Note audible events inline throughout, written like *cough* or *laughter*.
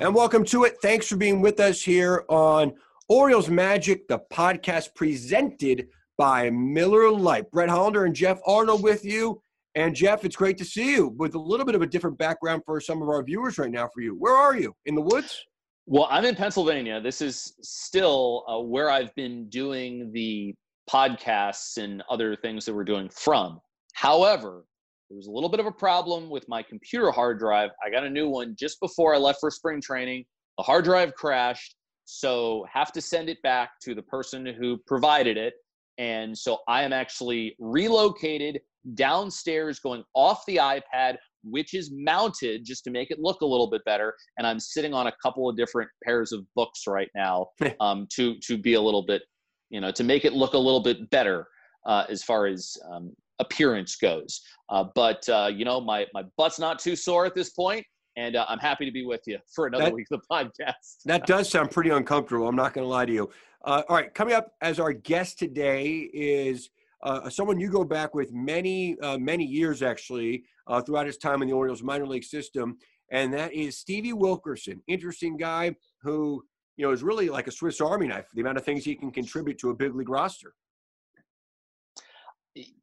And welcome to it. Thanks for being with us here on Orioles Magic, the podcast presented by Miller Lite. Brett Hollander and Jeff Arnold with you. And Jeff, it's great to see you with a little bit of a different background for some of our viewers right now for you. Where are you? In the woods? Well, I'm in Pennsylvania. This is still uh, where I've been doing the podcasts and other things that we're doing from. However, there was a little bit of a problem with my computer hard drive. I got a new one just before I left for spring training. The hard drive crashed, so have to send it back to the person who provided it. And so I am actually relocated downstairs, going off the iPad, which is mounted just to make it look a little bit better. And I'm sitting on a couple of different pairs of books right now *laughs* um, to to be a little bit, you know, to make it look a little bit better uh, as far as um, appearance goes. Uh, but uh, you know, my my butt's not too sore at this point, and uh, I'm happy to be with you for another That- week of the podcast. That does sound pretty uncomfortable. I'm not going to lie to you. Uh, all right, coming up as our guest today is uh, someone you go back with many, uh, many years actually uh, throughout his time in the Orioles minor league system, and that is Stevie Wilkerson. Interesting guy who you know is really like a Swiss Army knife. The amount of things he can contribute to a big league roster.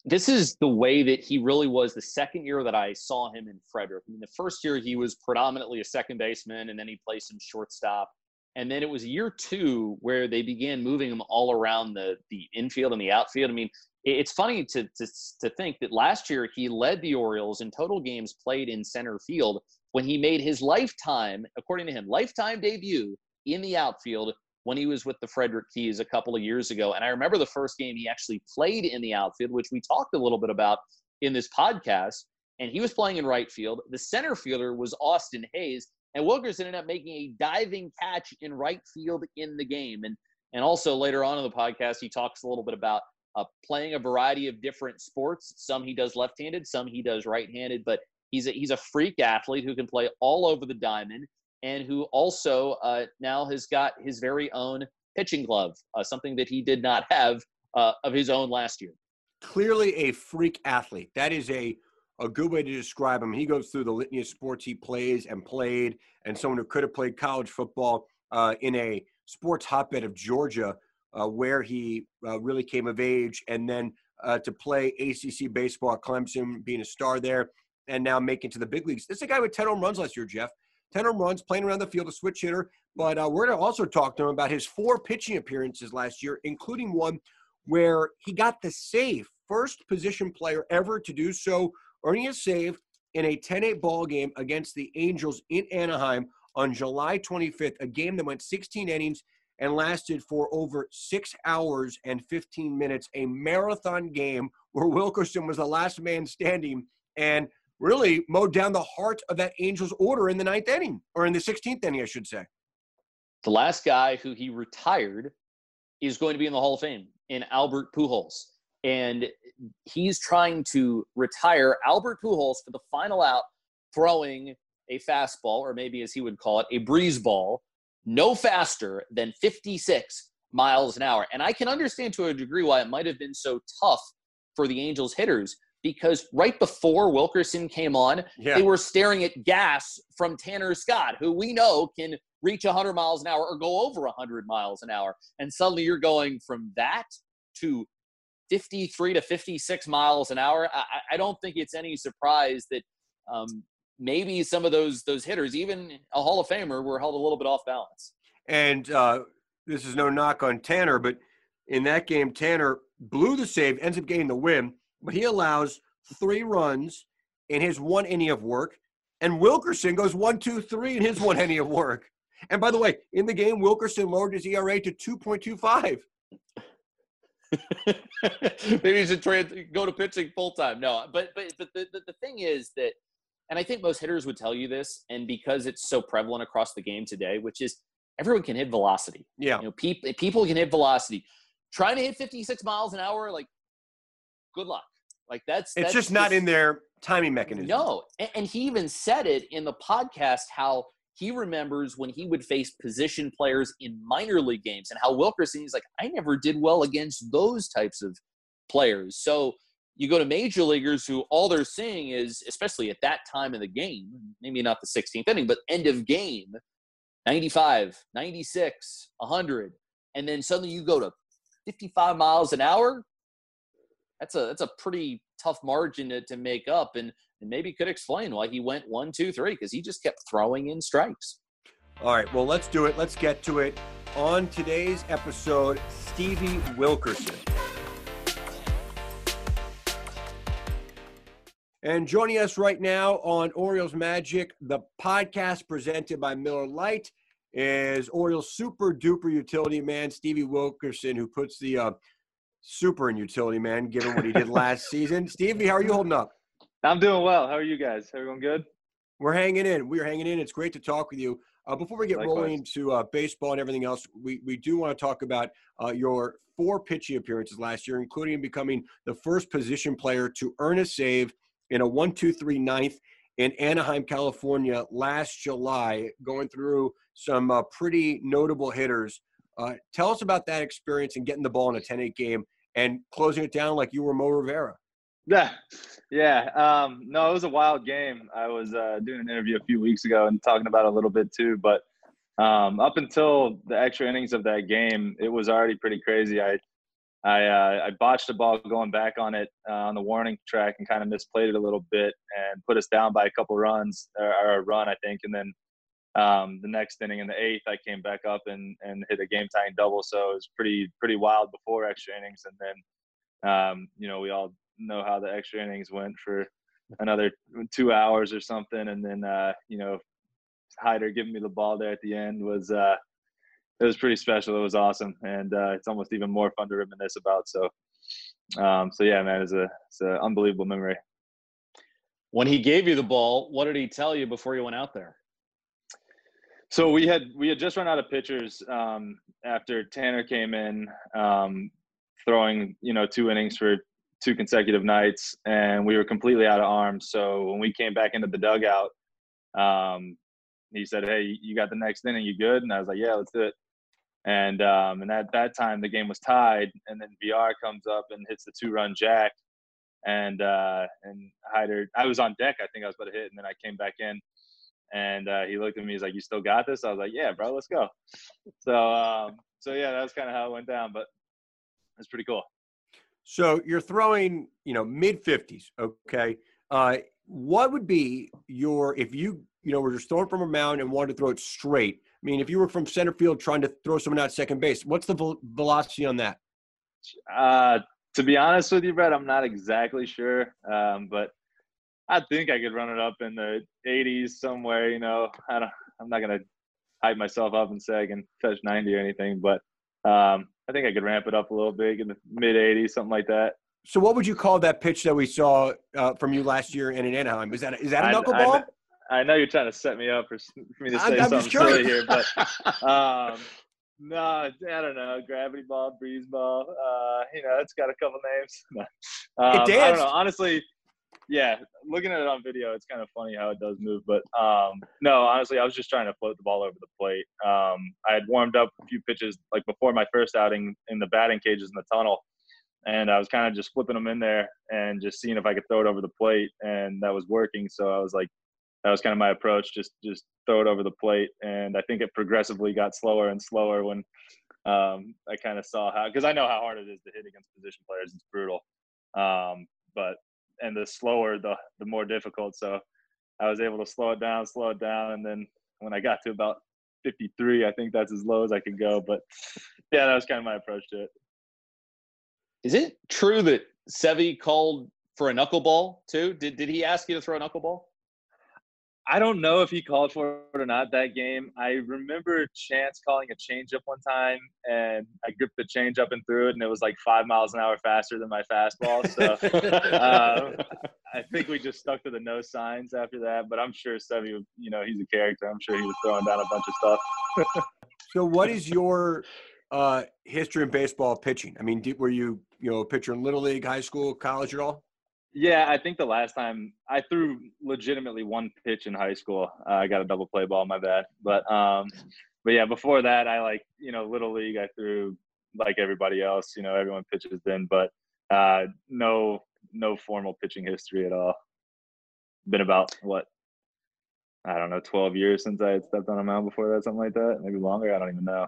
This is the way that he really was the second year that I saw him in Frederick. I mean, the first year he was predominantly a second baseman, and then he played some shortstop. And then it was year two where they began moving him all around the the infield and the outfield. I mean, it's funny to to to think that last year he led the Orioles in total games played in center field when he made his lifetime, according to him, lifetime debut in the outfield when he was with the Frederick Keys a couple of years ago. And I remember the first game he actually played in the outfield, which we talked a little bit about in this podcast. And he was playing in right field. The center fielder was Austin Hays. And Wilkerson ended up making a diving catch in right field in the game. And and also later on in the podcast, he talks a little bit about uh, playing a variety of different sports. Some he does left-handed, some he does right-handed. But he's a, he's a freak athlete who can play all over the diamond and who also uh, now has got his very own pitching glove, uh, something that he did not have uh, of his own last year. Clearly a freak athlete. That is a a good way to describe him. He goes through the litany of sports he plays and played, and someone who could have played college football uh, in a sports hotbed of Georgia, uh, where he uh, really came of age, and then to play ACC baseball at Clemson, being a star there, and now making to the big leagues. This is a guy with 10 home runs last year, Jeff. 10 home runs, playing around the field, a switch hitter. But uh, we're going to also talk to him about his four pitching appearances last year, including one where he got the save, first position player ever to do so, earning a save in a 10-8 ball game against the Angels in Anaheim on July 25th, a game that went 16 innings and lasted for over six hours and 15 minutes, a marathon game where Wilkerson was the last man standing and really mowed down the heart of that Angels order in the ninth inning, or in the 16th inning, I should say. The last guy who he retired is going to be in the Hall of Fame in Albert Pujols. And he's trying to retire Albert Pujols for the final out, throwing a fastball, or maybe as he would call it, a breeze ball, no faster than 56 miles an hour. And I can understand to a degree why it might have been so tough for the Angels hitters because right before Wilkerson came on, Yeah. they were staring at gas from Tanner Scott, who we know can reach 100 miles an hour or go over 100 miles an hour. And suddenly you're going from that to 53 to 56 miles an hour. I, I- don't think it's any surprise that um, maybe some of those those hitters, even a Hall of Famer, were held a little bit off balance. And uh, this is no knock on Tanner, but in that game, Tanner blew the save, ends up getting the win, but he allows three runs in his one inning of work, and Wilkerson goes one, two, three in his one inning of work. And by the way, in the game, Wilkerson lowered his ERA to 2.25. *laughs* Maybe he should trans- go to pitching full time. No, but but but the, the, the thing is that, and I think most hitters would tell you this, and because it's so prevalent across the game today, which is everyone can hit velocity. Yeah. You know, people people can hit velocity. Trying to hit 56 miles an hour, like, good luck. Like that's It's that's just not in their timing mechanism. No, and, and he even said it in the podcast how he remembers when he would face position players in minor league games and how Wilkerson, he's like, I never did well against those types of players. So you go to major leaguers who all they're seeing is, especially at that time in the game, maybe not the 16th inning, but end of game, 95, 96, 100. And then suddenly you go to 55 miles an hour. That's a that's a pretty tough margin to, to make up. And and maybe could explain why he went one, two, three, because he just kept throwing in strikes. All right, well, let's do it. Let's get to it. On today's episode, Stevie Wilkerson. And joining us right now on Orioles Magic, the podcast presented by Miller Lite, is Orioles super duper utility man, Stevie Wilkerson, who puts the uh, super in utility man, given what he did *laughs* last season. Stevie, how are you holding up? I'm doing well. How are you guys? Everyone good? We're hanging in. We're hanging in. It's great to talk with you. Uh, before we get Likewise. rolling into uh, baseball and everything else, we, we do want to talk about uh, your four pitching appearances last year, including becoming the first position player to earn a save in a 1 2 3 ninth in Anaheim, California last July, going through some uh, pretty notable hitters. Uh, tell us about that experience and getting the ball in a 10 8 game and closing it down like you were Mo Rivera. Yeah, yeah. Um, no, it was a wild game. I was uh, doing an interview a few weeks ago and talking about a little bit too. But um, up until the extra innings of that game, it was already pretty crazy. I I, uh, I botched a ball going back on it uh, on the warning track and kind of misplayed it a little bit and put us down by a couple runs or, or a run, I think. And then um, the next inning in the eighth, I came back up and, and hit a game tying double. So it was pretty pretty wild before extra innings. And then um, you know we all know how the extra innings went for another two hours or something. And then uh, you know Hyder giving me the ball there at the end was uh, it was pretty special. It was awesome, and uh, it's almost even more fun to reminisce about. So, um, so yeah, man, it's a it's an unbelievable memory. When he gave you the ball, what did he tell you before you went out there? So we had we had just run out of pitchers um, after Tanner came in, um, throwing you know two innings for two consecutive nights, and we were completely out of arms. So when we came back into the dugout, um, he said, "Hey, you got the next inning? You good?" And I was like, "Yeah, let's do it." And um, and at that time the game was tied, and then VR comes up and hits the two-run jack, and uh, and Hyder, I was on deck. I think I was about to hit, and then I came back in, and uh, he looked at me. He's like, "You still got this?" I was like, "Yeah, bro, let's go." So um, so yeah, that's kind of how it went down, but it's pretty cool. So you're throwing, you know, mid 50s. Okay. Uh, what would be your if you you know were just throwing from a mound and wanted to throw it straight? I mean, if you were from center field trying to throw someone out second base, what's the vel- velocity on that? Uh, to be honest with you, Brett, I'm not exactly sure, um, but I think I could run it up in the 80s somewhere. You know, I don't. I'm not gonna hype myself up and say I can touch 90 or anything, but um, I think I could ramp it up a little bit in the mid 80s, something like that. So what would you call that pitch that we saw uh, from you last year in Anaheim? Is that is that a I- knuckleball? I, I know you're trying to set me up for, for me to say I'm something silly here, but *laughs* um, no, I don't know. Gravity ball, breeze ball. Uh, you know, it's got a couple names. *laughs* Um, I don't know. Honestly, yeah. Looking at it on video, it's kind of funny how it does move. But um, no, honestly, I was just trying to float the ball over the plate. Um, I had warmed up a few pitches like before my first outing in the batting cages in the tunnel, and I was kind of just flipping them in there and just seeing if I could throw it over the plate, and that was working. So I was like, that was kind of my approach. Just just throw it over the plate, and I think it progressively got slower and slower when um, I kind of saw how because I know how hard it is to hit against position players. It's brutal, um, but and the slower the the more difficult. So I was able to slow it down, slow it down, and then when I got to about 53, I think that's as low as I could go. But yeah, that was kind of my approach to it. Is it true that Sevy called for a knuckleball too? Did did he ask you to throw a knuckleball? I don't know if he called for it or not that game. I remember Chance calling a changeup one time, and I gripped the changeup and threw it, and it was like five miles an hour faster than my fastball. So uh, I think we just stuck to the no signs after that. But I'm sure Sevy, you know, he's a character. I'm sure he was throwing down a bunch of stuff. so, what is your uh, history in baseball pitching? I mean, did, were you you know a pitcher in little league, high school, college at all? Yeah, I think the last time I threw legitimately one pitch in high school, uh, I got a double play ball. My bad, but um, but yeah, before that, I like you know little league. I threw like everybody else. You know, everyone pitches then, but uh, no no formal pitching history at all. Been about what I don't know, twelve years since I had stepped on a mound before that, something like that, maybe longer. I don't even know.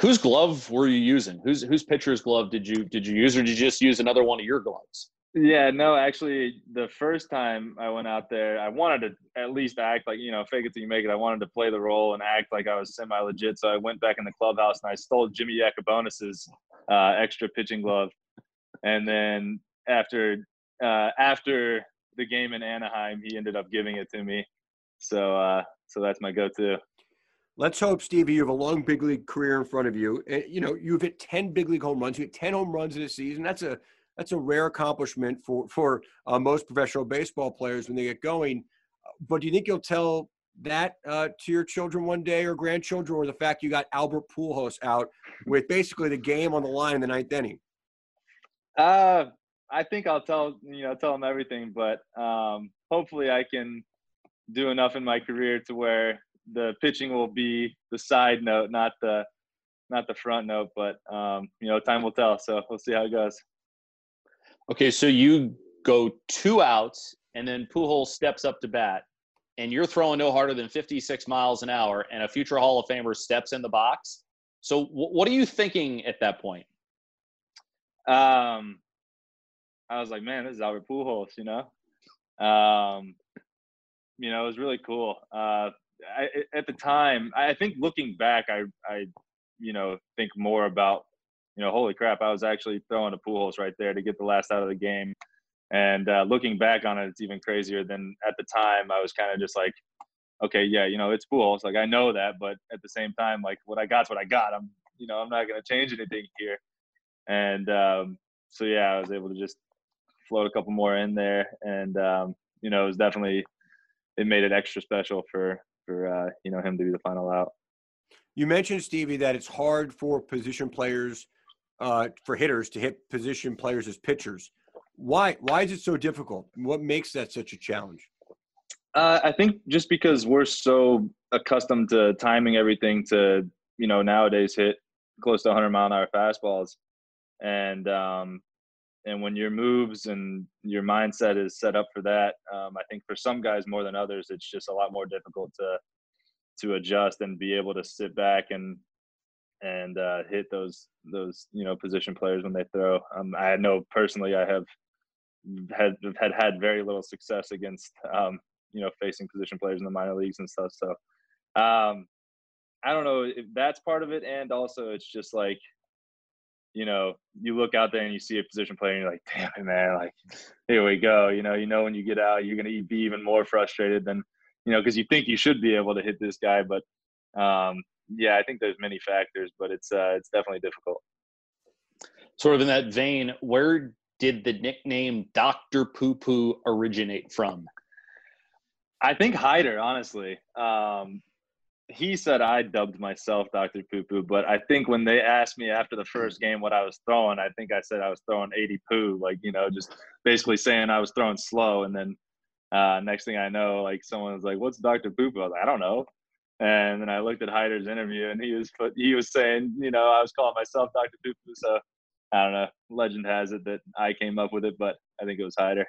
Whose glove were you using? Whose whose pitcher's glove did you did you use, or did you just use another one of your gloves? Yeah, no, actually, the first time I went out there, I wanted to at least act like you know, fake it till you make it. I wanted to play the role and act like I was semi legit. So I went back in the clubhouse and I stole Jimmy Yacabonis's uh, extra pitching glove, and then after uh, after the game in Anaheim, he ended up giving it to me. So uh, so that's my go-to. Let's hope, Stevie, you have a long big league career in front of you. You know, you've hit 10 big league home runs. You hit 10 home runs in a season. That's a that's a rare accomplishment for for uh, most professional baseball players when they get going. But do you think you'll tell that uh, to your children one day or grandchildren, or the fact you got Albert Pujols out with basically the game on the line in the ninth inning? Uh, I think I'll tell you know tell them everything, but um, hopefully I can do enough in my career to where the pitching will be the side note, not the not the front note. But um, you know, time will tell. So we'll see how it goes. Okay, so you go two outs, and then Pujols steps up to bat, and you're throwing no harder than 56 miles an hour, and a future Hall of Famer steps in the box. So, w- what are you thinking at that point? Um, I was like, man, this is Albert Pujols, you know. Um, you know, it was really cool. Uh, I, at the time, I think looking back, I, I, you know, think more about, you know, holy crap, I was actually throwing a Pujols right there to get the last out of the game. And uh, looking back on it, it's even crazier than at the time. I was kind of just like, okay, yeah, you know, it's Pujols. Like I know that, but at the same time, like what I got's what I got. I'm, you know, I'm not going to change anything here. And um, so yeah, I was able to just float a couple more in there, and um, you know, it was definitely it made it extra special for for uh, you know him to be the final out. You mentioned Stevie that it's hard for position players, uh, for hitters to hit position players as pitchers. Why? Why is it so difficult? What makes that such a challenge? Uh, I think just because we're so accustomed to timing everything to you know nowadays hit close to 100 mile an hour fastballs, and um, and when your moves and your mindset is set up for that um, i think for some guys more than others it's just a lot more difficult to to adjust and be able to sit back and and uh, hit those those you know position players when they throw. Um, i know personally i have had had had very little success against um, you know facing position players in the minor leagues and stuff so um, i don't know if that's part of it and also it's just like you know, you look out there and you see a position player and you're like, damn it, man, like, here we go. You know, you know, when you get out, you're going to be even more frustrated than, you know, because you think you should be able to hit this guy. But um, yeah, I think there's many factors, but it's, uh, it's definitely difficult. Sort of in that vein, where did the nickname Dr. Poo Poo originate from? I think Hyder, honestly. Um, he said I dubbed myself Dr. Poo Poo, but I think when they asked me after the first game what I was throwing, I think I said I was throwing 80 poo, like, you know, just basically saying I was throwing slow. And then uh, next thing I know, like someone was like, what's Dr. Poo Poo? I was like, I don't know. And then I looked at Hyder's interview and he was put, he was saying, you know, I was calling myself Dr. Poo Poo. So I don't know. Legend has it that I came up with it, but I think it was Hyder.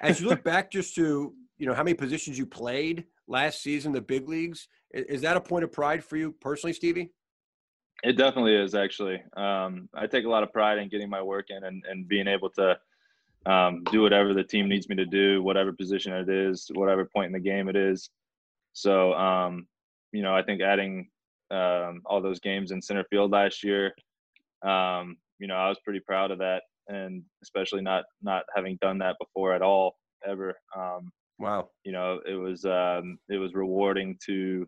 As you look back just to, you know, how many positions you played – last season, the big leagues. Is that a point of pride for you personally, Stevie? It definitely is, actually. Um, I take a lot of pride in getting my work in and, and being able to um, do whatever the team needs me to do, whatever position it is, whatever point in the game it is. So, um, you know, I think adding um, all those games in center field last year um, you know, I was pretty proud of that, and especially not not having done that before at all ever. Wow. you know, it was um, it was rewarding to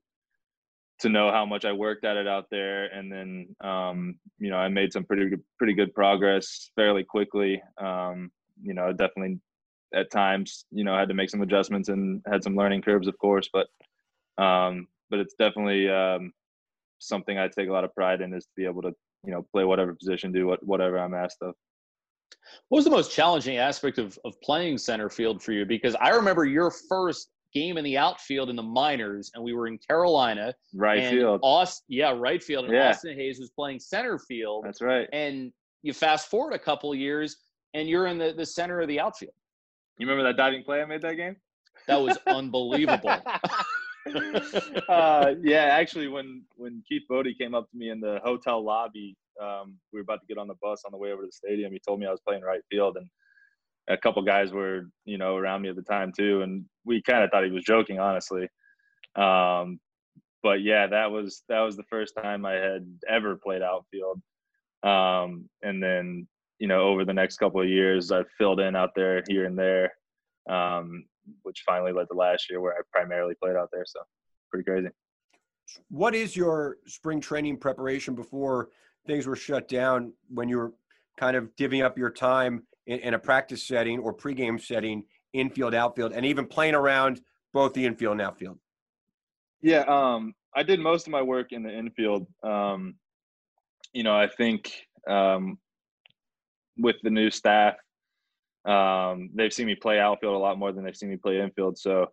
to know how much I worked at it out there, and then um, you know I made some pretty pretty good progress fairly quickly. Um, you know, definitely at times you know had to make some adjustments and had some learning curves, of course, but um, but it's definitely um, something I take a lot of pride in is to be able to you know play whatever position, do what whatever I'm asked of. What was the most challenging aspect of, of playing center field for you? Because I remember your first game in the outfield in the minors, and we were in Carolina. Right field. Austin, yeah, right field. And Yeah. Austin Hays was playing center field. That's right. and you fast forward a couple years, and you're in the, the center of the outfield. You remember that diving play I made that game? That was *laughs* unbelievable. uh, yeah, actually, when when Keith Bodie came up to me in the hotel lobby, um, we were about to get on the bus on the way over to the stadium. He told me I was playing right field, and a couple guys were, you know, around me at the time too, and we kind of thought he was joking, honestly. Um, but yeah, that was that was the first time I had ever played outfield, um, and then you know, over the next couple of years, I filled in out there here and there. Um, which finally led to last year where I primarily played out there. So pretty crazy. What is your spring training preparation before things were shut down when you were kind of divvying up your time in, in a practice setting or pregame setting, infield, outfield, and even playing around both the infield and outfield? Yeah, um, I did most of my work in the infield. Um, you know, I think um, with the new staff, um, they've seen me play outfield a lot more than they've seen me play infield. So,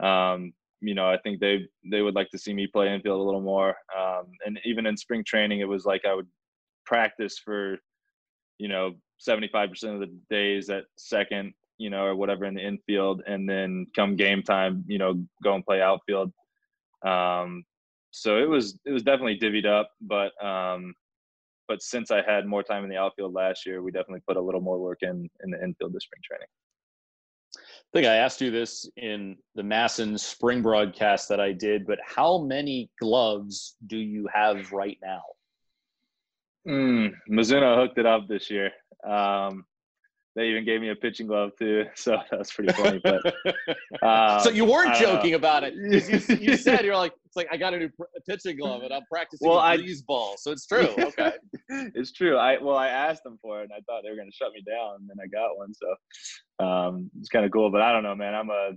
um, you know, I think they they would like to see me play infield a little more. Um, and even in spring training, it was like I would practice for, you know, seventy five percent of the days at second, you know, or whatever in the infield, and then come game time, you know, go and play outfield. Um, so it was it was definitely divvied up, but um, but since I had more time in the outfield last year, we definitely put a little more work in in the infield this spring training. I think I asked you this in the MASN spring broadcast that I did, but how many gloves do you have right now? Mm, Mizuno hooked it up this year. Um, they even gave me a pitching glove too, *laughs* so that's pretty funny. But um, *laughs* so you weren't I don't know. joking about it. You, you said you're like, it's like I got a new pitching glove and I'm practicing Well, I- breeze ball. So it's *laughs* true. Okay. it's true. I well, I asked them for it, and I thought they were going to shut me down, and then I got one, so um, it's kind of cool. But I don't know, man. I'm a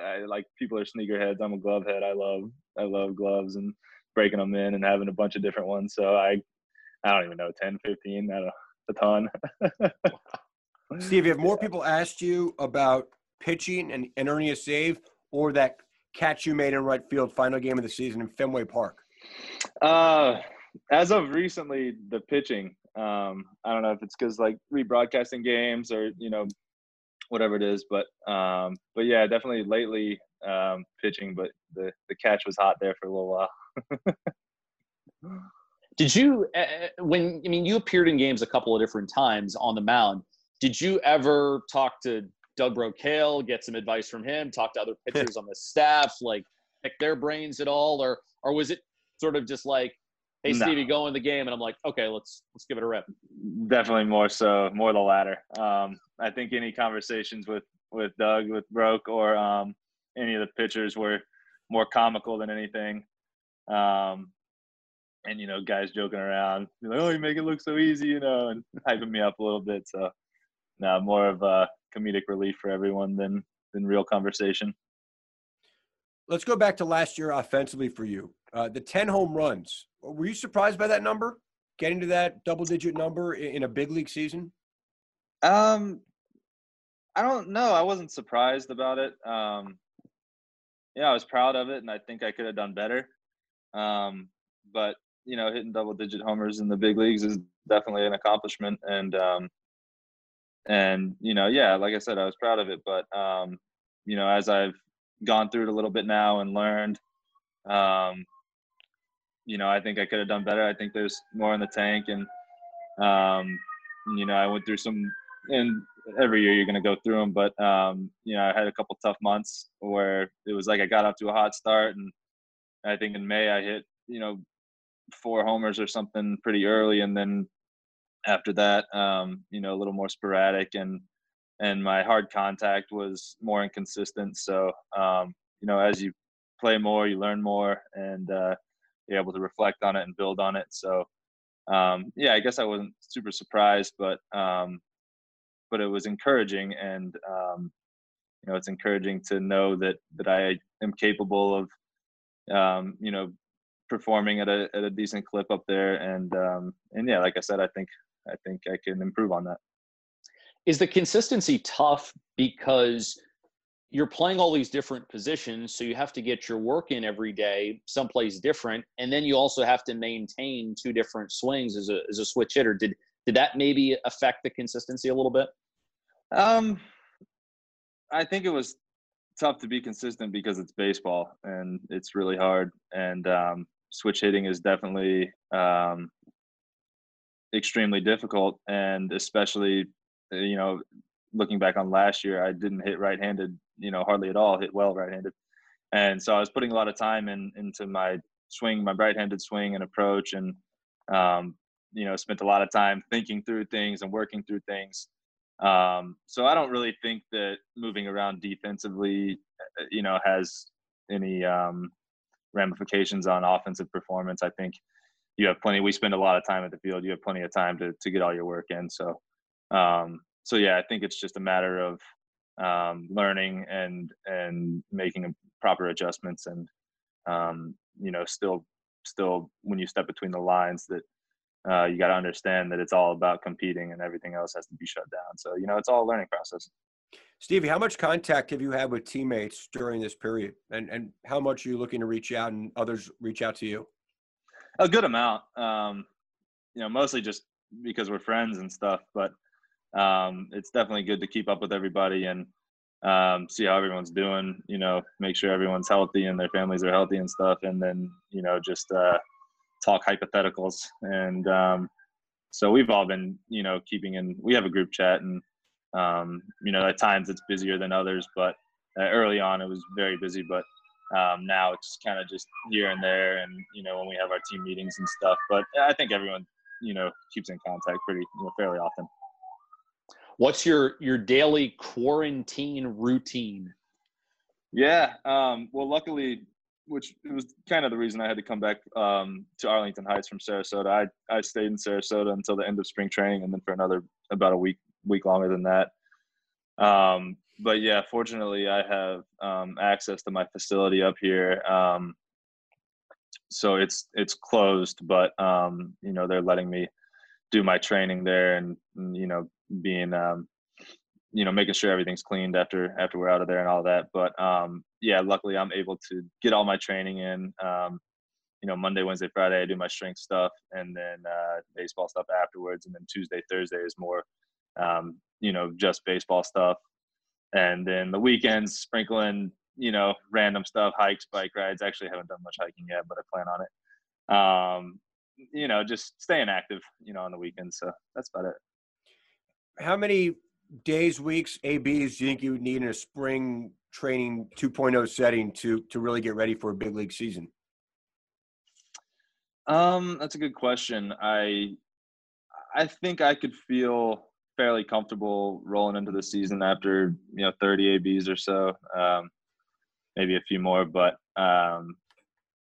I, like people are sneakerheads. I'm a glove head. I love I love gloves and breaking them in and having a bunch of different ones. So I I don't even know 10, 15, I don't a ton. *laughs* Steve, have more people asked you about pitching and, and earning a save or that catch you made in right field final game of the season in Fenway Park? Uh, as of recently, the pitching. Um, I don't know if it's because like rebroadcasting games or you know whatever it is, but um, but yeah, definitely lately um, pitching. But the the catch was hot there for a little while. Did you, uh, when, I mean, you appeared in games a couple of different times on the mound. Did you ever talk to Doug Brocail, get some advice from him, talk to other *laughs* pitchers on the staff, like pick their brains at all? Or, or was it sort of just like, hey, No. Stevie, go in the game? And I'm like, okay, let's, let's give it a rip. Definitely more so, more the latter. Um, I think any conversations with with Doug, with Broke, or um, any of the pitchers were more comical than anything. Um, and you know, guys joking around, be like, "Oh, you make it look so easy," you know, and *laughs* hyping me up a little bit. So, now more of a comedic relief for everyone than than real conversation. Let's go back to last year offensively for you. Uh, the 10 home runs. Were you surprised by that number? Getting to that double digit number in, in a big league season? Um, I don't know. I wasn't surprised about it. Um, yeah, I was proud of it, and I think I could have done better. Um, but you know, hitting double digit homers in the big leagues is definitely an accomplishment, and um, and you know, yeah, like I said, I was proud of it. But um, you know, as I've gone through it a little bit now and learned, um, you know, I think I could have done better. I think there's more in the tank, and um, you know, I went through some, and every year you're going to go through them, but um, you know, I had a couple tough months where it was like I got off to a hot start, and I think in May I hit, you know, four homers or something pretty early, and then after that. Um, you know, a little more sporadic, and and my hard contact was more inconsistent. So um, you know, as you play more, you learn more, and uh, you're able to reflect on it and build on it. So um, yeah, I guess I wasn't super surprised, but um, but it was encouraging, and um, you know, it's encouraging to know that that I am capable of um, you know performing at a at a decent clip up there, and um, and yeah, like I said, I think I think I can improve on that. Is the consistency tough because you're playing all these different positions, so you have to get your work in every day, someplace different, and then you also have to maintain two different swings as a as a switch hitter. Did did that maybe affect the consistency a little bit? Um, I think it was tough to be consistent because it's baseball and it's really hard. And um, switch hitting is definitely um, extremely difficult, and especially you know looking back on last year, I didn't hit right-handed, you know, hardly at all. Hit well right-handed, and so I was putting a lot of time in into my swing, my right-handed swing and approach, and um, you know, spent a lot of time thinking through things and working through things. Um, so I don't really think that moving around defensively, uh, you know, has any um, ramifications on offensive performance. I think you have plenty. We spend a lot of time at the field. You have plenty of time to to get all your work in. So, um, so yeah, I think it's just a matter of um, learning and and making proper adjustments and um, you know still still when you step between the lines that uh, you got to understand that it's all about competing and everything else has to be shut down. So, you know, it's all a learning process. Stevie, how much contact have you had with teammates during this period? And, and how much are you looking to reach out and others reach out to you? A good amount. Um, you know, mostly just because we're friends and stuff, but um, it's definitely good to keep up with everybody and um, see how everyone's doing, you know, make sure everyone's healthy and their families are healthy and stuff. And then, you know, just, uh, talk hypotheticals. And um, so we've all been you know keeping in we have a group chat and um, you know at times it's busier than others but uh, early on it was very busy but um, now it's kind of just here and there and you know when we have our team meetings and stuff but i think everyone you know keeps in contact pretty you know fairly often. What's your your daily quarantine routine? Yeah um, well luckily which was kind of the reason I had to come back um, to Arlington Heights from Sarasota. I, I stayed in Sarasota until the end of spring training, and then for another about a week week longer than that. Um, but yeah, fortunately, I have um, access to my facility up here, um, so it's it's closed, but um, you know they're letting me do my training there, and, and you know being um, you know making sure everything's cleaned after after we're out of there and all that. But um yeah luckily i'm able to get all my training in um you know monday wednesday friday i do my strength stuff and then uh baseball stuff afterwards. And then tuesday thursday is more um you know just baseball stuff. And then the weekends sprinkling you know random stuff hikes bike rides. Actually haven't done much hiking yet but i plan on it. Um you know just staying active you know on the weekends. So that's about it. How many days, weeks, ABs do you think you would need in a spring training 2.0 setting to to really get ready for a big league season? Um, that's a good question. I I think I could feel fairly comfortable rolling into the season after you know 30 ABs or so, um, maybe a few more. But um,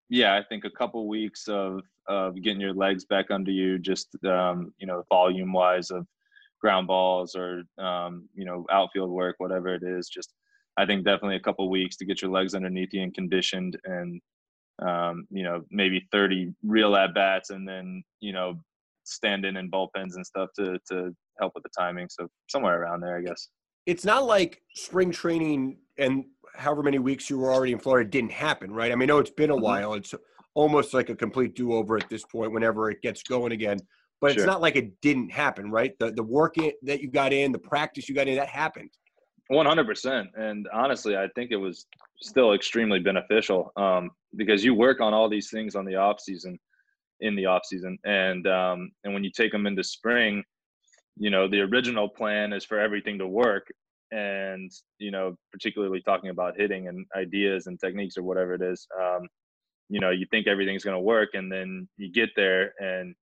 yeah, I think a couple weeks of of getting your legs back under you, just um, you know, volume wise of ground balls or um, you know outfield work, whatever it is. Just I think definitely a couple weeks to get your legs underneath you and conditioned, and um, you know maybe 30 real at bats, and then you know stand in and bullpens and stuff to to help with the timing. So somewhere around there, I guess. It's not like spring training and however many weeks you were already in Florida didn't happen, right? I mean, I know it's been a mm-hmm. while. It's almost like a complete do-over at this point whenever it gets going again but sure. it's not like it didn't happen, right? The the work in, that you got in, the practice you got in, that happened. One hundred percent, and honestly, I think it was still extremely beneficial um, because you work on all these things on the off season, in the off season, and um, and when you take them into spring, you know the original plan is for everything to work, and you know particularly talking about hitting and ideas and techniques or whatever it is, um, you know you think everything's going to work, and then you get there and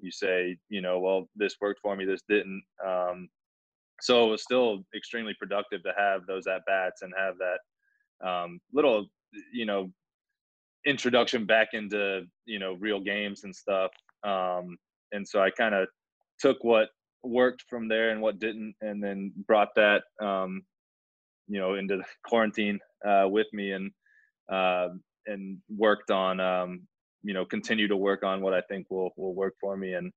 you say, you know, well, this worked for me, this didn't. Um, so it was still extremely productive to have those at bats and have that um, little, you know, introduction back into you know real games and stuff. Um, and so I kind of took what worked from there and what didn't, and then brought that um, you know into the quarantine uh, with me and uh, and worked on um, you know continue to work on what I think will will work for me and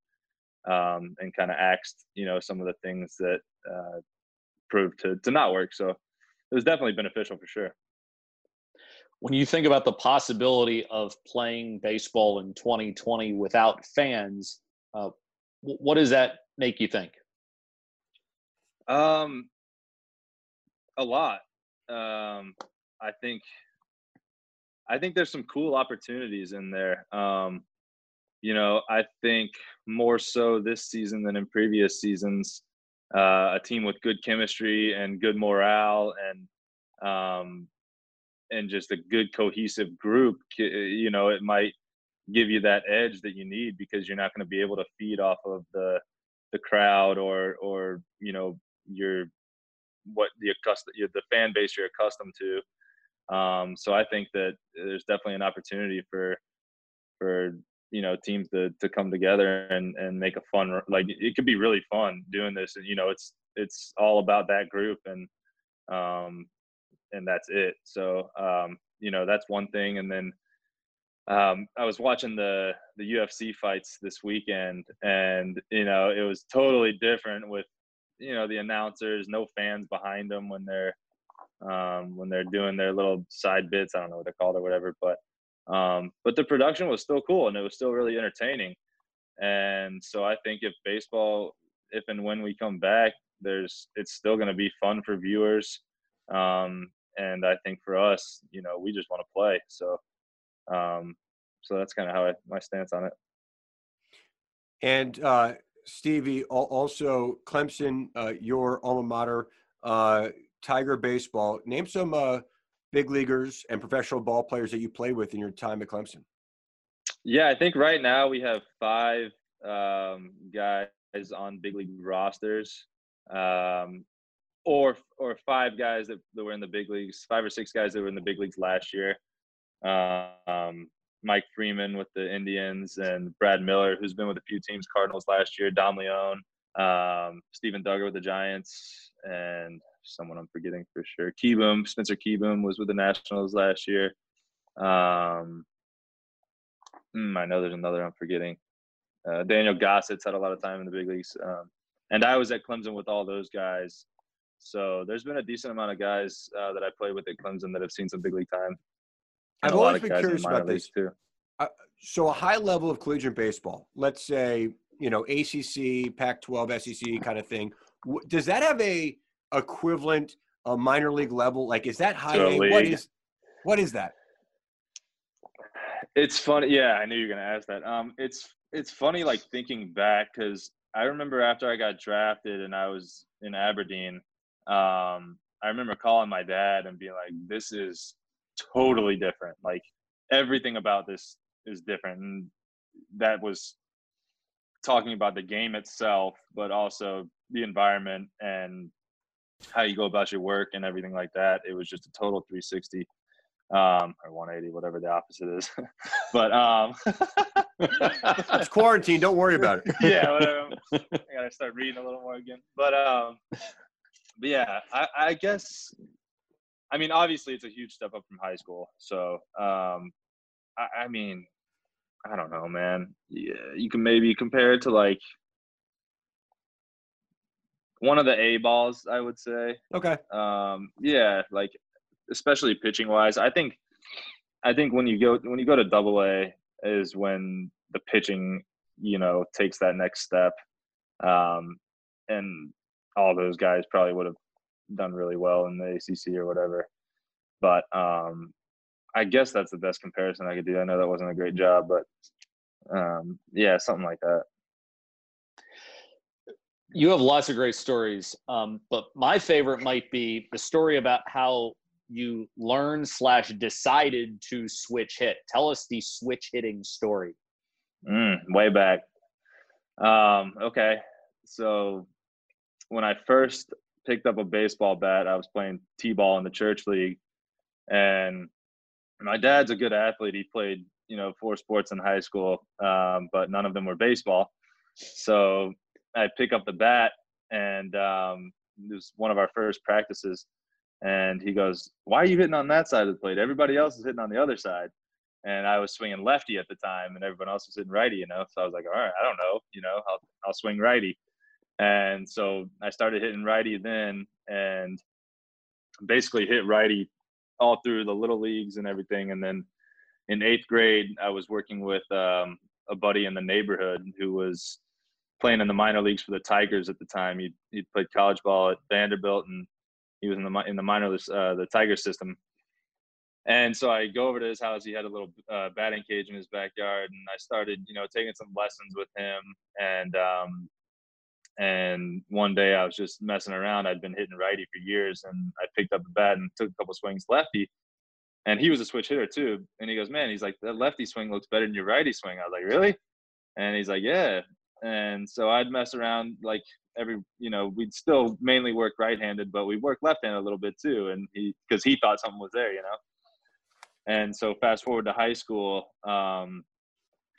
um, and kind of axed you know some of the things that uh, proved to to not work. So it was definitely beneficial for sure. When you think about the possibility of playing baseball in 2020 without fans, uh, what does that make you think? Um, a lot. Um, I think I think there's some cool opportunities in there. Um, you know, I think more so this season than in previous seasons. Uh, a team with good chemistry and good morale and um, and just a good cohesive group. You know, it might give you that edge that you need because you're not going to be able to feed off of the the crowd or or you know your what the accustomed the fan base you're accustomed to. Um, so I think that there's definitely an opportunity for for you know teams to to come together and and make a fun like it could be really fun doing this. And you know it's it's all about that group and um and that's it. So um you know that's one thing. And then um I was watching the the UFC fights this weekend and you know it was totally different with you know the announcers no fans behind them when they're um when they're doing their little side bits I don't know what they're called or whatever but um, but the production was still cool and it was still really entertaining. And so I think if baseball, if and when we come back, there's it's still going to be fun for viewers. Um, and I think for us, you know, we just want to play. So, um, so that's kind of how I, my stance on it. And uh, Stevie, also Clemson, uh, your alma mater, uh, Tiger baseball. Name some uh, big leaguers and professional ball players that you play with in your time at Clemson? Yeah, I think right now we have five um, guys on big league rosters, um, or or five guys that, that were in the big leagues, five or six guys that were in the big leagues last year. Um, Mike Freeman with the Indians and Brad Miller, who's been with a few teams, Cardinals last year, Dom Leone, um, Steven Duggar with the Giants, and someone I'm forgetting for sure. Kieboom, Spencer Kieboom was with the Nationals last year. Um, mm, I know there's another I'm forgetting. Uh, Daniel Gossett had a lot of time in the big leagues. Um, and I was at Clemson with all those guys. So there's been a decent amount of guys uh, that I played with at Clemson that have seen some big league time. I've always been curious about this too. Uh, so a high level of collegiate baseball, let's say you know ACC, Pac-12, SEC kind of thing. Does that have a equivalent a minor league level? Like, is that high A? What is what is that? It's funny. Yeah, I knew you were gonna ask that. Um, it's it's funny like thinking back because I remember after I got drafted and I was in Aberdeen. Um, I remember calling my dad and being like, "This is totally different. Like everything about this is different." And that was talking about the game itself, but also the environment and how you go about your work and everything like that. It was just a total 360 um, or 180, whatever the opposite is. *laughs* but um, *laughs* it's quarantine. Don't worry about it. *laughs* yeah, whatever. I gotta start reading a little more again. But um, but yeah, I, I guess. I mean, obviously, it's a huge step up from high school. So, um, I, I mean, I don't know, man. Yeah, you can maybe compare it to like one of the A balls, I would say. Okay. Um, yeah, like especially pitching wise, I think I think when you go when you go to Double A is when the pitching, you know, takes that next step. Um, and all those guys probably would have done really well in the ACC or whatever. But um, I guess that's the best comparison I could do. I know that wasn't a great job, but um, yeah, something like that you have lots of great stories, um, but my favorite might be the story about how you learned slash decided to switch hit. Tell us the switch hitting story. Mm, way back. Um, okay. So when I first picked up a baseball bat, I was playing T-ball in the church league. And my dad's a good athlete. He played, you know, four sports in high school, um, but none of them were baseball. So I pick up the bat and um, it was one of our first practices. And he goes, Why are you hitting on that side of the plate? Everybody else is hitting on the other side. And I was swinging lefty at the time, and everyone else was hitting righty, you know. So I was like, All right, I don't know, you know, I'll, I'll swing righty. And so I started hitting righty then and basically hit righty all through the little leagues and everything. And then in eighth grade, I was working with um, a buddy in the neighborhood who was playing in the minor leagues for the Tigers at the time. He he played college ball at Vanderbilt, and he was in the in the minor uh, the Tiger system. And so I go over to his house. He had a little uh, batting cage in his backyard, and I started, you know, taking some lessons with him. And um, and one day I was just messing around. I'd been hitting righty for years, and I picked up the bat and took a couple swings lefty. And he was a switch hitter too. And he goes, "Man, he's like that lefty swing looks better than your righty swing." I was like, "Really?" And he's like, "Yeah." And so I'd mess around like every you know we'd still mainly work right-handed, but we work left-handed a little bit too, and he because he thought something was there, you know. And so fast forward to high school, um,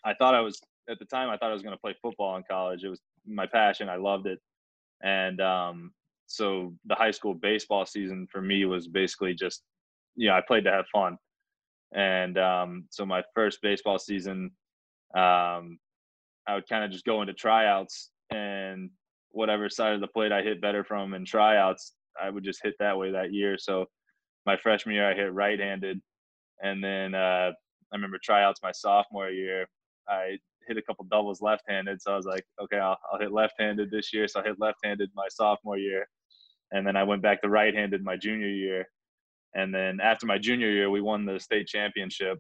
I thought I was at the time I thought I was going to play football in college. It was my passion. I loved it, and um, so the high school baseball season for me was basically just you know I played to have fun, and um, so my first baseball season. Um, I would kind of just go into tryouts and whatever side of the plate I hit better from in tryouts, I would just hit that way that year. So my freshman year, I hit right-handed, and then uh, I remember tryouts my sophomore year, I hit a couple doubles left-handed. So I was like, okay, I'll, I'll hit left-handed this year. So I hit left-handed my sophomore year, and then I went back to right-handed my junior year. And then after my junior year, we won the state championship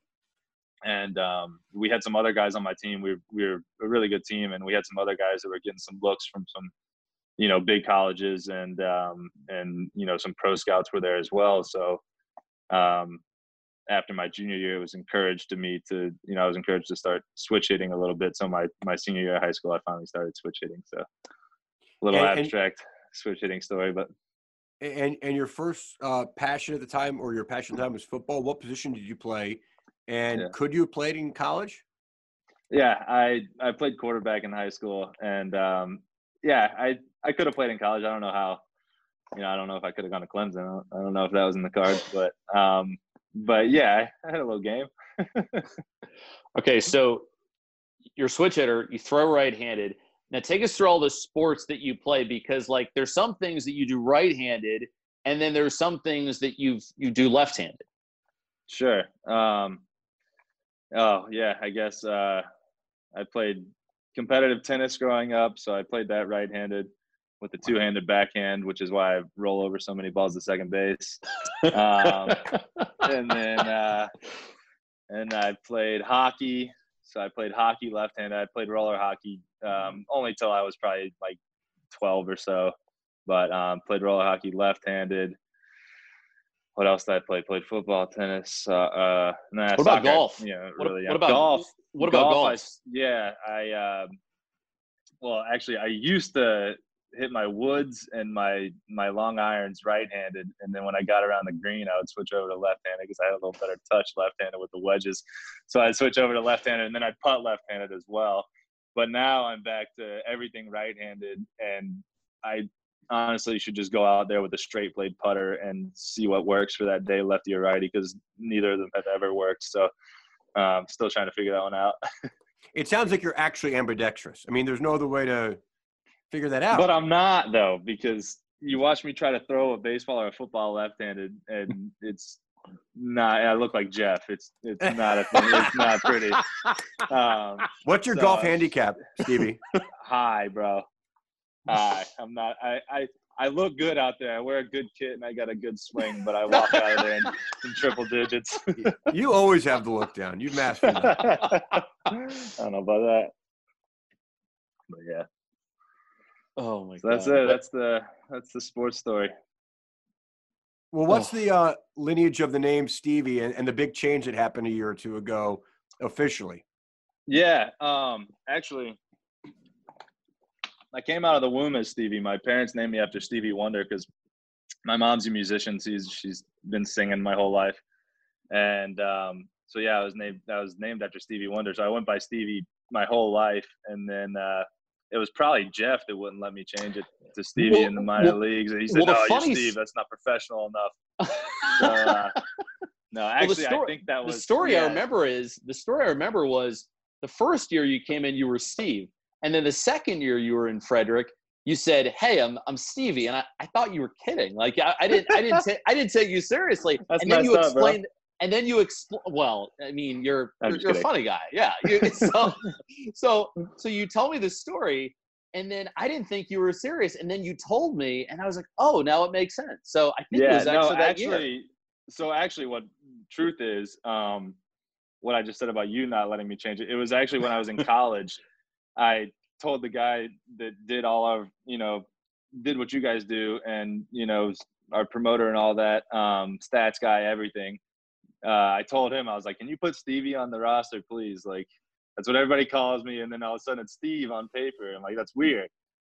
and um, we had some other guys on my team. We, we were a really good team, and we had some other guys that were getting some looks from some, you know, big colleges, and um, and you know, some pro scouts were there as well. So um, after my junior year, it was encouraged to me to, you know, I was encouraged to start switch hitting a little bit. So my my senior year of high school, I finally started switch hitting. So a little and, abstract and, switch hitting story, but. And and your first uh, passion at the time, or your passion at the time, was football. What position did you play? And yeah. could you have played in college? Yeah, I I played quarterback in high school, and um, yeah, I I could have played in college. I don't know how. You know, I don't know if I could have gone to Clemson. I don't, I don't know if that was in the cards, but um, but yeah, I had a little game. *laughs* okay, so you're switch hitter. You throw right-handed. Now take us through all the sports that you play because like there's some things that you do right-handed, and then there's some things that you you do left-handed. Sure. Um, Oh yeah, I guess uh, I played competitive tennis growing up, so I played that right-handed with the two-handed backhand, which is why I roll over so many balls to second base. *laughs* Um, and then uh, and I played hockey. So I played hockey left-handed. I played roller hockey um, only till I was probably like 12 or so, but um, played roller hockey left-handed what else did I play? Played football, tennis. Uh, uh, nah, what about golf? Yeah, what, really. What about golf? What about golf? golf? I, yeah, I. Um, well, actually, I used to hit my woods and my my long irons right-handed, and then when I got around the green, I would switch over to left-handed because I had a little better touch left-handed with the wedges. So I'd switch over to left-handed, and then I'd putt left-handed as well. But now I'm back to everything right-handed, and I honestly you should just go out there with a straight blade putter and see what works for that day, lefty or righty, because neither of them have ever worked. So, um, still trying to figure that one out. *laughs* it sounds like you're actually ambidextrous. I mean, there's no other way to figure that out. But I'm not though, because you watch me try to throw a baseball or a football left-handed, and *laughs* it's not. I look like Jeff. It's it's not a thing. It's not pretty. *laughs* Um, What's your so, golf handicap, Stevie? High, bro. Uh, I'm not. I, I I look good out there. I wear a good kit and I got a good swing, but I walk out of there in, in triple digits. *laughs* you always have the look down. You've mastered that. *laughs* I don't know about that, but yeah. Oh my so god. That's it. That's the that's the sports story. Well, what's oh. the uh, lineage of the name Stevie and, and the big change that happened a year or two ago officially? Yeah, um, actually, I came out of the womb as Stevie. My parents named me after Stevie Wonder because my mom's a musician. She's she's been singing my whole life, and um, so yeah, I was named I was named after Stevie Wonder. So I went by Stevie my whole life, and then uh, it was probably Jeff that wouldn't let me change it to Stevie Well, in the minor well- leagues. And he said, well, "No, you're Steve. That's not professional enough." *laughs* So, uh, no, actually, I story- think that was the story I remember is the story I remember was the first year you came in, you were Steve, and then the second year you were in Frederick, you said, "Hey, I'm I'm Stevie," and I, I thought you were kidding. Like I, I didn't I didn't *laughs* ta- I didn't take you seriously. That's and then you messed up, bro. explained. And then you explain. Well, I mean, you're I'm you're, you're a funny guy, yeah. *laughs* You, so, so so you tell me this story, and then I didn't think you were serious, and then you told me, and I was like, oh, now it makes sense. So I think it was actually no, that year. actually, so actually, what truth is, um, what I just said about you not letting me change it. It was actually when I was in *laughs* college. I told the guy that did all of you know did what you guys do, and you know our promoter and all that, um, stats guy, everything. Uh, I told him I was like, "Can you put Stevie on the roster, please?" Like that's what everybody calls me, and then all of a sudden it's Steve on paper. I'm like, "That's weird."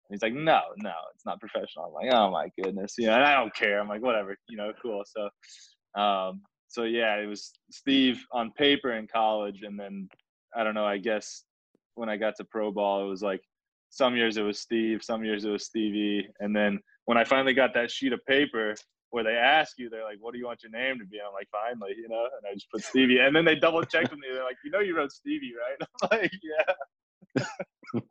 And he's like, "No, no, it's not professional." I'm like, "Oh my goodness," you know, and I don't care. I'm like, "Whatever," you know, cool. So, um, so yeah, it was Steve on paper in college, and then I don't know. I guess when I got to pro ball, it was like some years it was Steve, some years it was Stevie, and then when I finally got that sheet of paper where they ask you, they're like, "What do you want your name to be?" I'm like, "Finally," you know, and I just put Stevie, and then they double checked with me. They're like, "You know, you wrote Stevie, right?" *laughs* I'm like, "Yeah." *laughs*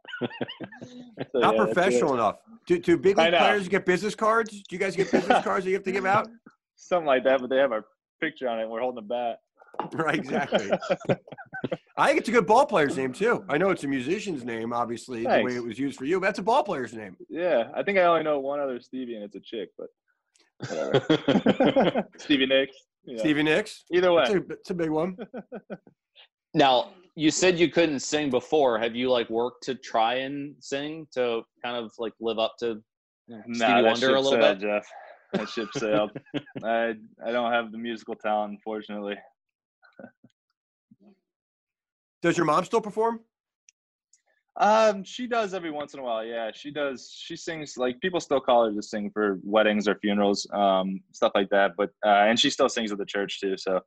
So, Not yeah, professional enough. Do, do big league players get business cards? Do you guys get business *laughs* cards that you have to give out? Something like that, but they have our picture on it. and We're holding a bat. *laughs* Right, exactly. I think it's a good ball player's name too. I know it's a musician's name, obviously, the way it was used for you. But that's a ball player's name. Yeah, I think I only know one other Stevie, and it's a chick, but whatever. *laughs* Stevie Nicks. you know. Stevie Nicks. Either way. It's a, it's a big one. *laughs* Now, you said you couldn't sing before. Have you like worked to try and sing to kind of like live up to you know, Nah, Stevie that Wonder ship a little sailed, bit? Jeff. That ship sailed. I I don't have the musical talent, unfortunately. Does your mom still perform? Um, she does every once in a while. Yeah, she does. She sings like people still call her to sing for weddings or funerals, um, stuff like that. But uh, and she still sings at the church too. So,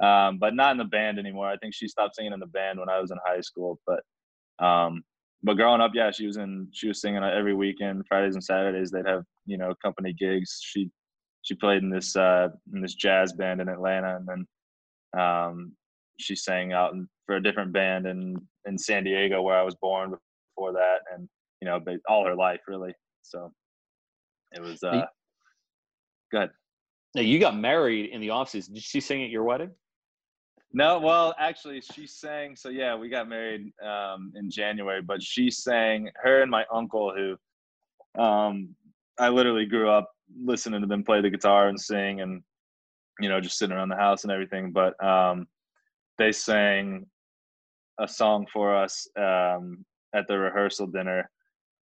um, but not in the band anymore. I think she stopped singing in the band when I was in high school. But, um, but growing up, yeah, she was in. She was singing every weekend, Fridays and Saturdays. They'd have you know company gigs. She she played in this uh, in this jazz band in Atlanta, and then um, she sang out in, for a different band in in San Diego where I was born before that, and you know, all her life really. So it was. uh Go ahead. Now, you got married in the off season. Did she sing at your wedding? No, well, actually, she sang. So yeah, we got married um, in January, but she sang. Her and my uncle, who um, I literally grew up listening to them play the guitar and sing, and you know, just sitting around the house and everything. But um, they sang a song for us um, at the rehearsal dinner,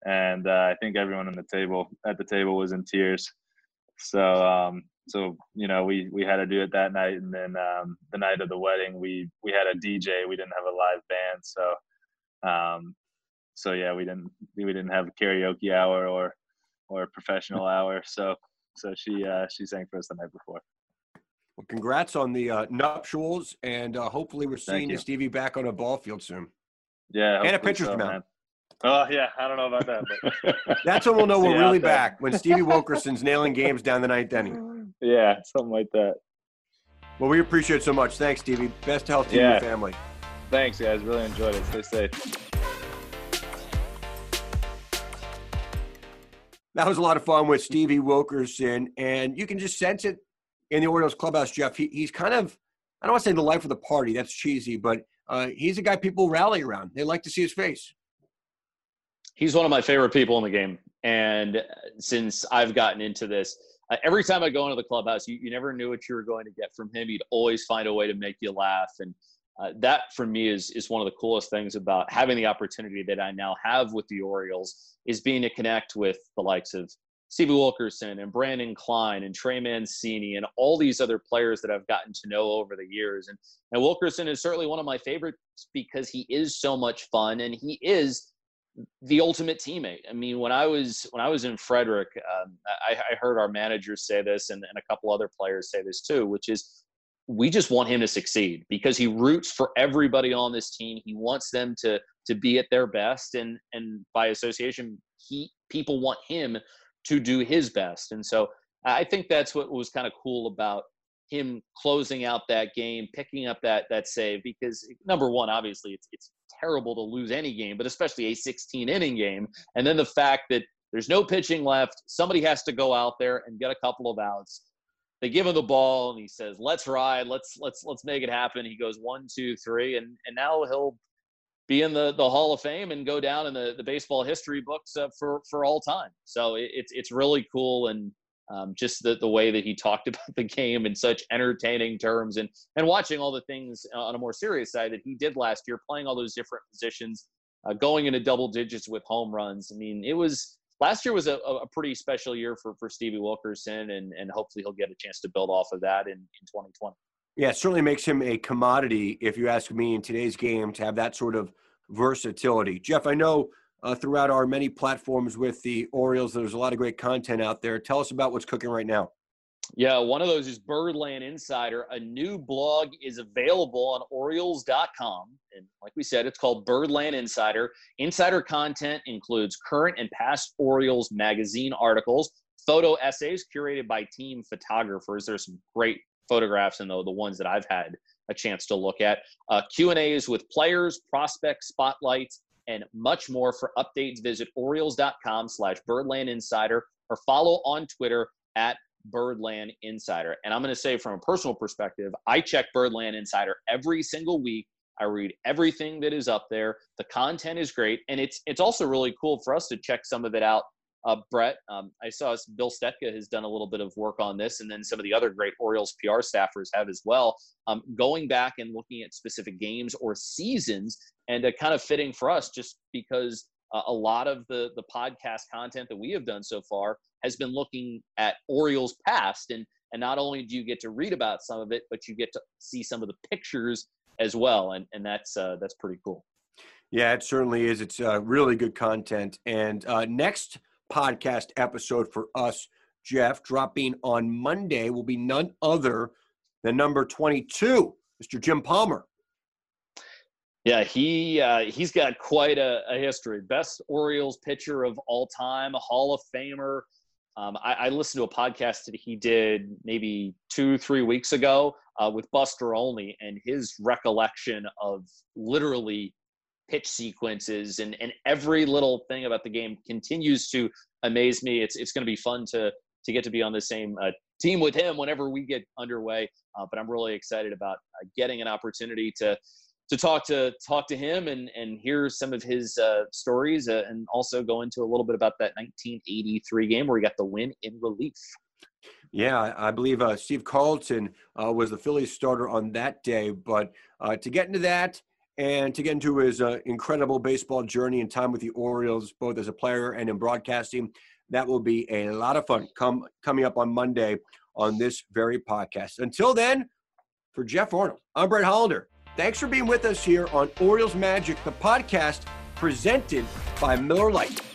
and uh, I think everyone on the table at the table was in tears. So um, so you know we we had to do it that night. And then um the night of the wedding we we had a dj we didn't have a live band. So um so yeah we didn't we didn't have a karaoke hour or or a professional hour. So so she uh she sang for us the night before Well, congrats on the uh, nuptials, and uh, hopefully we're seeing you. Stevie, back on a ball field soon. yeah And a pitcher's so, mound. oh yeah i don't know about that but *laughs* That's when we'll know we're really back when Stevie *laughs* Wilkerson's nailing games down the ninth inning. yeah something like that Well, we appreciate it so much. Thanks, Stevie. Best health to you and your family. thanks guys really enjoyed it stay safe That was a lot of fun with Stevie Wilkerson, and you can just sense it in the Orioles clubhouse, Jeff. He, he's kind of, I don't want to say the life of the party. That's cheesy, but uh, he's a guy people rally around. They like to see his face. He's one of my favorite people in the game. And since I've gotten into this, uh, every time I go into the clubhouse, you, you never knew what you were going to get from him. He'd always find a way to make you laugh. And uh, that for me is, is one of the coolest things about having the opportunity that I now have with the Orioles is being to connect with the likes of Stevie Wilkerson and Brandon Klein and Trey Mancini and all these other players that I've gotten to know over the years. And, and Wilkerson is certainly one of my favorites because he is so much fun and he is the ultimate teammate. I mean, when I was when I was in Frederick, um, I, I, heard our managers say this, and, and a couple other players say this too, which is we just want him to succeed because he roots for everybody on this team. He wants them to to be at their best, and and by association, he people want him to do his best. And so I think that's what was kind of cool about him closing out that game, picking up that that save because number one, obviously it's it's terrible to lose any game, but especially a 16 inning game. And then the fact that there's no pitching left, somebody has to go out there and get a couple of outs. They give him the ball and he says, "Let's ride, let's let's let's make it happen." He goes one, two, three, and and now he'll be in the, the Hall of Fame and go down in the, the baseball history books uh, for for all time. So it, it's it's really cool and um, just the, the way that he talked *laughs* about the game in such entertaining terms and and watching all the things on a more serious side that he did last year, playing all those different positions, uh, going into double digits with home runs. I mean, it was last year was a, a pretty special year for for Stevie Wilkerson, and and hopefully he'll get a chance to build off of that in in 2020. Yeah, it certainly makes him a commodity, if you ask me, in today's game to have that sort of versatility. Jeff, I know uh, throughout our many platforms with the Orioles. There's a lot of great content out there. Tell us about what's cooking right now. Yeah, one of those is Birdland Insider. A new blog is available on Orioles.com. And like we said, it's called Birdland Insider. Insider content includes current and past Orioles magazine articles, photo essays curated by team photographers. There's some great photographs and the, the ones that I've had a chance to look at. Uh, Q&As with players, prospects, spotlights, and much more. For updates, visit Orioles.com slash Birdland Insider or follow on Twitter at Birdland Insider. And I'm going to say from a personal perspective, I check Birdland Insider every single week. I read everything that is up there. The content is great, and it's it's also really cool for us to check some of it out uh, Brett, um, I saw Bill Stetka has done a little bit of work on this, and then some of the other great Orioles PR staffers have as well. Um, going back and looking at specific games or seasons, and uh, kind of fitting for us, just because uh, a lot of the the podcast content that we have done so far has been looking at Orioles past, and and not only do you get to read about some of it, but you get to see some of the pictures as well, and and that's uh, that's pretty cool. Yeah, it certainly is. It's uh, really good content. And uh, next podcast episode for us, Jeff, dropping on Monday, will be none other than number 22, Mr. Jim Palmer. Yeah, he uh, he's got quite a, a, history. Best Orioles pitcher of all time, a Hall of Famer. Um, I, I, listened to a podcast that he did maybe two, three weeks ago uh, with Buster Olney, and his recollection of literally pitch sequences and, and every little thing about the game continues to amaze me. It's it's going to be fun to to get to be on the same uh, team with him whenever we get underway. Uh, but I'm really excited about uh, getting an opportunity to to talk to talk to him and and hear some of his uh, stories uh, and also go into a little bit about that 1983 game where he got the win in relief. Yeah, I believe uh, Steve Carlton was the Phillies starter on that day. But to get into that and to get into his uh, incredible baseball journey and time with the Orioles, both as a player and in broadcasting. That will be a lot of fun come, coming up on Monday on this very podcast. Until then, for Jeff Arnold, I'm Brett Hollander. Thanks for being with us here on Orioles Magic, the podcast presented by Miller Lite.